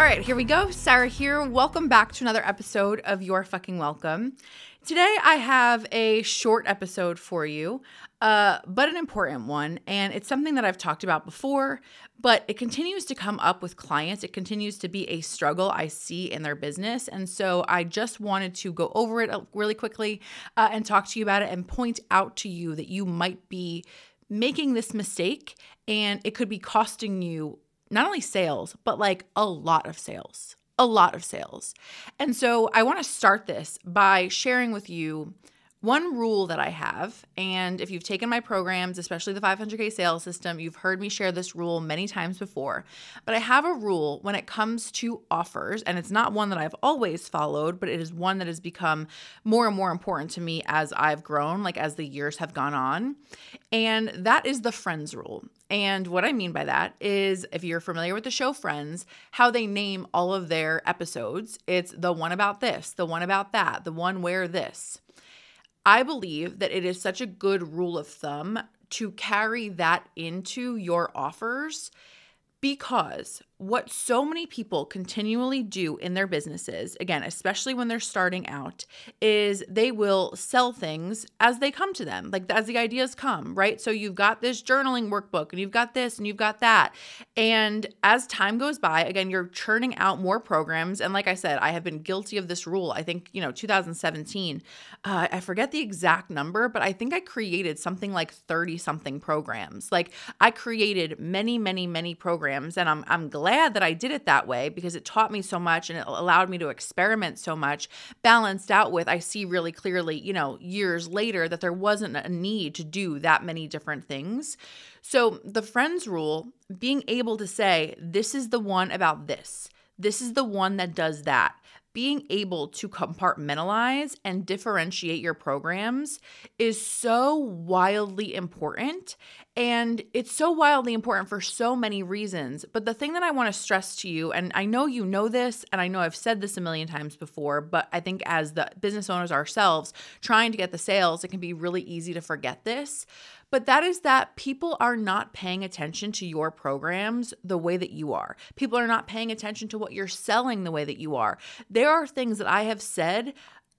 All right, here we go. Sarah here. Welcome back to another episode of Your Fucking Welcome. Today, I have a short episode for you, uh, but an important one. And it's something that I've talked about before, but it continues to come up with clients. It continues to be a struggle I see in their business. And so I just wanted to go over it uh, really quickly uh, and talk to you about it and point out to you that you might be making this mistake and it could be costing you not only sales, but like a lot of sales, a lot of sales. And so I want to start this by sharing with you one rule that I have, and if you've taken my programs, especially the 500K sales system, you've heard me share this rule many times before. But I have a rule when it comes to offers, and it's not one that I've always followed, but it is one that has become more and more important to me as I've grown, like as the years have gone on. And that is the friends rule. And what I mean by that is if you're familiar with the show Friends, how they name all of their episodes, it's the one about this, the one about that, the one where this. I believe that it is such a good rule of thumb to carry that into your offers because what so many people continually do in their businesses, again, especially when they're starting out, is they will sell things as they come to them, like as the ideas come, right? So you've got this journaling workbook and you've got this and you've got that. And as time goes by, again, you're churning out more programs. And like I said, I have been guilty of this rule. I think, you know, 2017, uh, I forget the exact number, but I think I created something like 30 something programs. Like I created many, many, many programs. And I'm, I'm glad that I did it that way because it taught me so much and it allowed me to experiment so much, balanced out with I see really clearly, you know, years later that there wasn't a need to do that many different things. So, the friends rule, being able to say, this is the one about this. This is the one that does that being able to compartmentalize and differentiate your programs is so wildly important. And it's so wildly important for so many reasons. But the thing that I want to stress to you, and I know you know this, and I know I've said this a million times before, but I think as the business owners ourselves trying to get the sales, it can be really easy to forget this. But that is that people are not paying attention to your programs the way that you are. People are not paying attention to what you're selling the way that you are. There are things that I have said.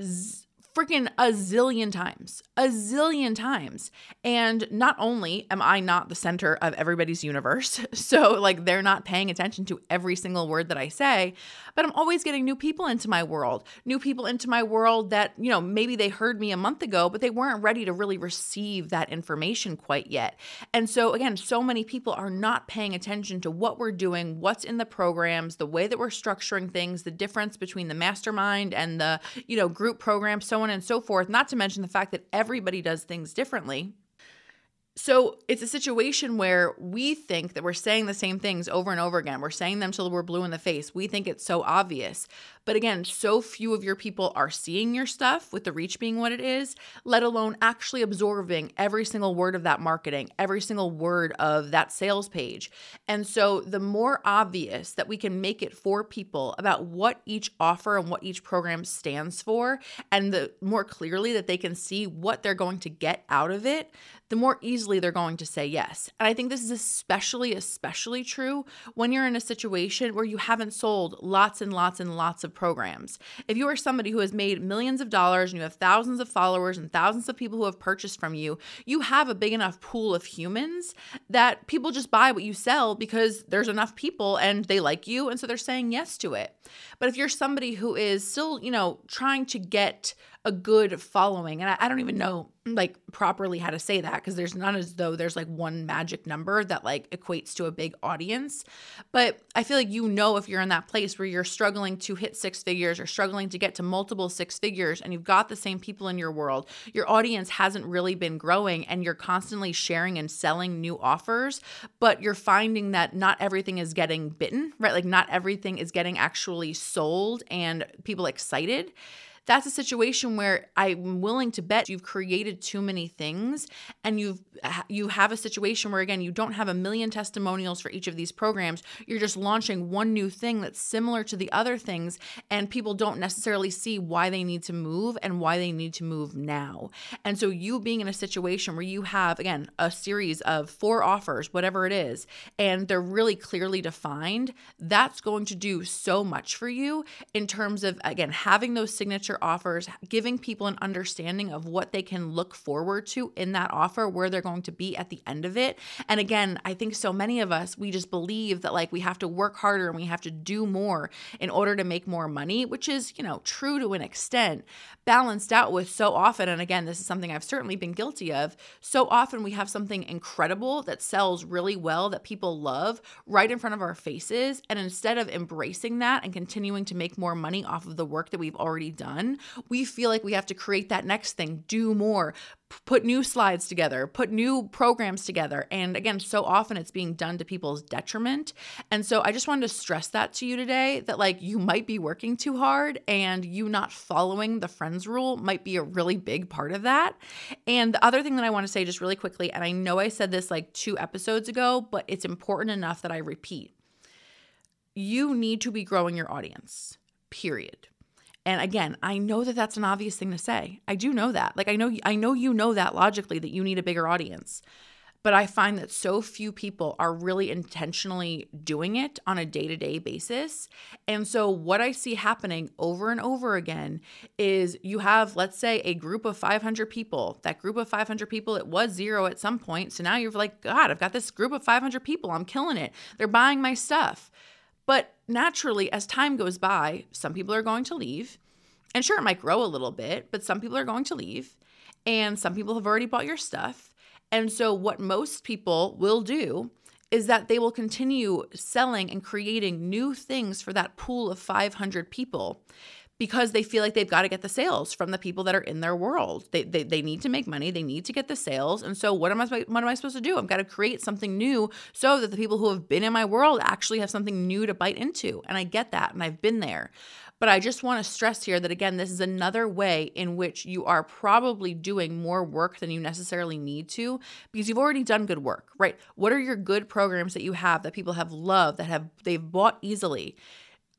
Z- freaking a zillion times, a zillion times. And not only am I not the center of everybody's universe, so like they're not paying attention to every single word that I say, but I'm always getting new people into my world, new people into my world that, you know, maybe they heard me a month ago, but they weren't ready to really receive that information quite yet. And so, again, so many people are not paying attention to what we're doing, what's in the programs, the way that we're structuring things, the difference between the mastermind and the, you know, group program, so on and so forth, not to mention the fact that everybody does things differently. So it's a situation where we think that we're saying the same things over and over again. We're saying them till we're blue in the face. We think it's so obvious. But again, so few of your people are seeing your stuff with the reach being what it is, let alone actually absorbing every single word of that marketing, every single word of that sales page. And so the more obvious that we can make it for people about what each offer and what each program stands for, and the more clearly that they can see what they're going to get out of it, the more easily they're going to say yes. And I think this is especially, especially true when you're in a situation where you haven't sold lots and lots and lots of programs. If you are somebody who has made millions of dollars and you have thousands of followers and thousands of people who have purchased from you, you have a big enough pool of humans that people just buy what you sell because there's enough people and they like you. And so they're saying yes to it. But if you're somebody who is still, you know, trying to get a good following. And I, I don't even know like properly how to say that because there's not as though there's like one magic number that like equates to a big audience. But I feel like you know if you're in that place where you're struggling to hit six figures or struggling to get to multiple six figures and you've got the same people in your world, your audience hasn't really been growing and you're constantly sharing and selling new offers, but you're finding that not everything is getting bitten, right? Like not everything is getting actually sold and people excited that's a situation where I'm willing to bet you've created too many things and you've you have a situation where again you don't have a million testimonials for each of these programs. You're just launching one new thing that's similar to the other things and people don't necessarily see why they need to move and why they need to move now. And so you being in a situation where you have again a series of four offers, whatever it is, and they're really clearly defined, that's going to do so much for you in terms of again having those signature offers, giving people an understanding of what they can look forward to in that offer, where they're going to be at the end of it. And again, I think so many of us, we just believe that like we have to work harder and we have to do more in order to make more money, which is, you know, true to an extent, balanced out with so often. And again, this is something I've certainly been guilty of. So often we have something incredible that sells really well that people love right in front of our faces. And instead of embracing that and continuing to make more money off of the work that we've already done, done, we feel like we have to create that next thing, do more, put new slides together, put new programs together. And again, so often it's being done to people's detriment. And so I just wanted to stress that to you today that like you might be working too hard and you not following the friends rule might be a really big part of that. And the other thing that I want to say just really quickly, and I know I said this like two episodes ago, but it's important enough that I repeat. You need to be growing your audience, period. And again, I know that that's an obvious thing to say. I do know that. Like I know I know you know that logically that you need a bigger audience. But I find that so few people are really intentionally doing it on a day-to-day basis. And so what I see happening over and over again is you have let's say a group of 500 people. That group of 500 people it was zero at some point. So now you're like, god, I've got this group of 500 people. I'm killing it. They're buying my stuff. But naturally, as time goes by, some people are going to leave. And sure, it might grow a little bit, but some people are going to leave. And some people have already bought your stuff. And so, what most people will do is that they will continue selling and creating new things for that pool of 500 people because they feel like they've got to get the sales from the people that are in their world. They, they, they need to make money, they need to get the sales. And so what am I what am I supposed to do? I've got to create something new so that the people who have been in my world actually have something new to bite into. And I get that and I've been there. But I just want to stress here that again, this is another way in which you are probably doing more work than you necessarily need to because you've already done good work, right? What are your good programs that you have that people have loved, that have they've bought easily?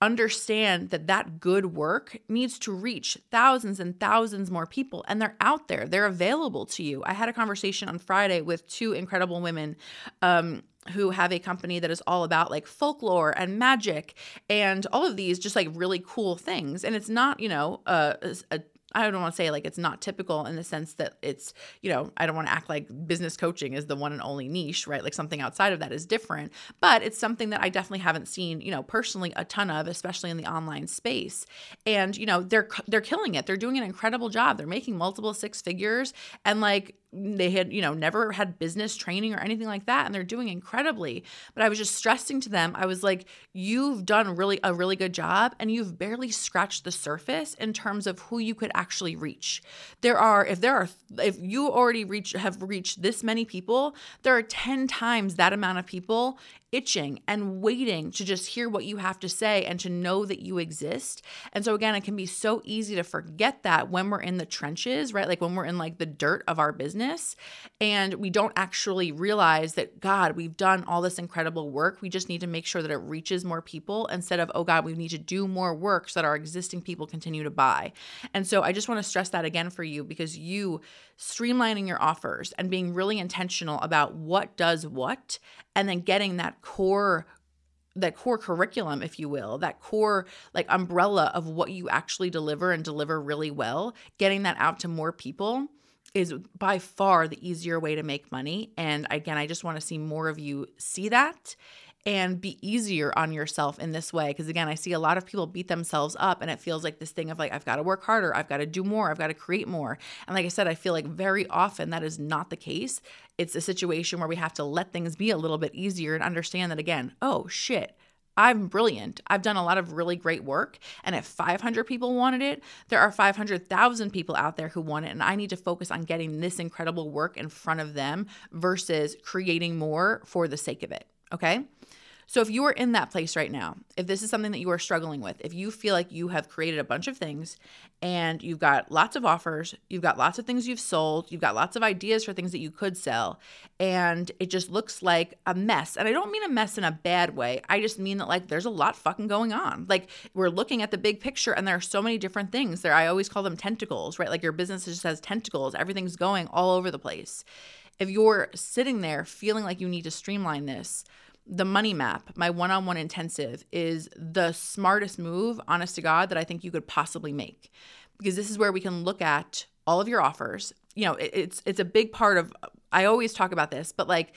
Understand that that good work needs to reach thousands and thousands more people and they're out there. They're available to you. I had a conversation on friday with two incredible women um, who have a company that is all about like folklore and magic and all of these just like really cool things. And it's not you know a, a I don't want to say like it's not typical in the sense that it's, you know, I don't want to act like business coaching is the one and only niche, right? Like something outside of that is different, but it's something that I definitely haven't seen, you know, personally a ton of, especially in the online space. And, you know, they're they're killing it. They're doing an incredible job. They're making multiple six figures and like they had you know never had business training or anything like that and they're doing incredibly. But i was just stressing to them. I was like you've done really a really good job and you've barely scratched the surface in terms of who you could actually reach. There are if there are if you already reach have reached this many people there are 10 times that amount of people itching and waiting to just hear what you have to say and to know that you exist. And so again, it can be so easy to forget that when we're in the trenches, right? Like when we're in like the dirt of our business and we don't actually realize that god, we've done all this incredible work. We just need to make sure that it reaches more people instead of oh god, we need to do more work so that our existing people continue to buy. And so I just want to stress that again for you because you streamlining your offers and being really intentional about what does what and then getting that core that core curriculum if you will that core like umbrella of what you actually deliver and deliver really well getting that out to more people is by far the easier way to make money. And again i just want to see more of you see that and be easier on yourself in this way. Because again, I see a lot of people beat themselves up and it feels like this thing of like, I've got to work harder, I've got to do more, I've got to create more. And like I said, I feel like very often that is not the case. It's a situation where we have to let things be a little bit easier and understand that again, oh shit. I'm brilliant. I've done a lot of really great work. And if 500 people wanted it, there are 500,000 people out there who want it. And I need to focus on getting this incredible work in front of them versus creating more for the sake of it. Okay. So if you are in that place right now, if this is something that you are struggling with, if you feel like you have created a bunch of things and you've got lots of offers, you've got lots of things you've sold, you've got lots of ideas for things that you could sell, and it just looks like a mess. And I don't mean a mess in a bad way. I just mean that like there's a lot fucking going on. Like we're looking at the big picture and there are so many different things. There I always call them tentacles, right? Like your business just has tentacles. Everything's going all over the place. If you're sitting there feeling like you need to streamline this, the money map, my one on one intensive, is the smartest move, honest to God, that I think you could possibly make. Because this is where we can look at all of your offers. You know, it, it's it's a big part of I always talk about this, but like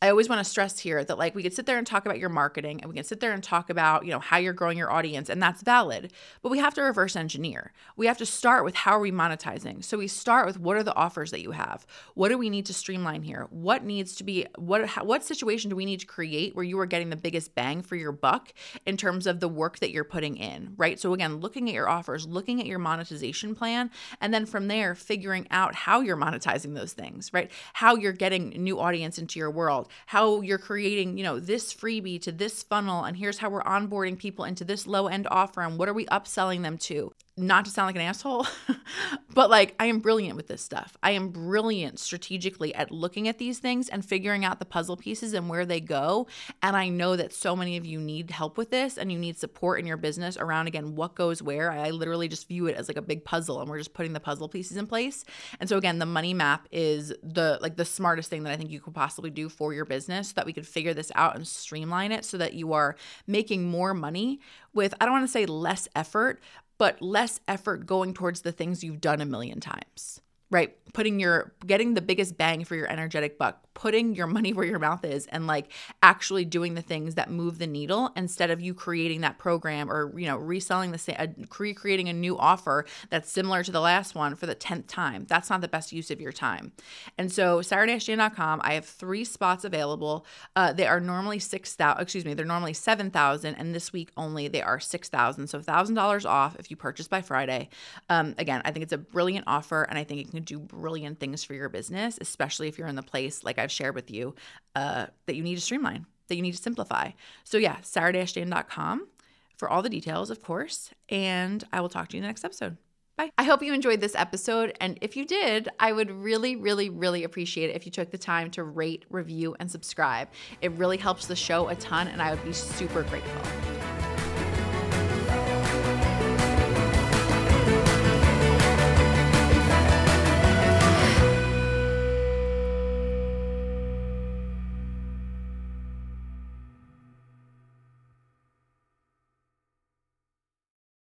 I always want to stress here that like we could sit there and talk about your marketing and we can sit there and talk about, you know, how you're growing your audience and that's valid. But we have to reverse engineer. We have to start with how are we monetizing? So we start with what are the offers that you have? What do we need to streamline here? What needs to be what how, what situation do we need to create where you are getting the biggest bang for your buck in terms of the work that you're putting in, right? So again, looking at your offers, looking at your monetization plan and then from there figuring out how you're monetizing those things, right? How you're getting new audience into your world how you're creating, you know, this freebie to this funnel, and here's how we're onboarding people into this low end offer, and what are we upselling them to not to sound like an asshole, but like I am brilliant with this stuff. I am brilliant strategically at looking at these things and figuring out the puzzle pieces and where they go. And I know that so many of you need help with this and you need support in your business around again what goes where. I literally just view it as like a big puzzle and we're just putting the puzzle pieces in place. And so again, the money map is the like the smartest thing that I think you could possibly do for your business so that we could figure this out and streamline it so that you are making more money with I don't want to say less effort, but less effort going towards the things you've done a million times right? Putting your getting the biggest bang for your energetic buck, putting your money where your mouth is and like actually doing the things that move the needle instead of you creating that program or you know reselling the same uh, recreating a new offer that's similar to the last one for the 10th time. That's not the best use of your time. And so SarahDashJane.com, I have three spots available. Uh, they are normally 6,000, excuse me, they're normally 7,000 and this week only they are 6,000. So $1,000 off if you purchase by Friday. Um, again, I think it's a brilliant offer and I think it can do brilliant things for your business, especially if you're in the place like I've shared with you uh, that you need to streamline, that you need to simplify. So, yeah, sarah-jane.com for all the details, of course. And I will talk to you in the next episode. Bye. I hope you enjoyed this episode. And if you did, I would really, really, really appreciate it if you took the time to rate, review, and subscribe. It really helps the show a ton, and I would be super grateful.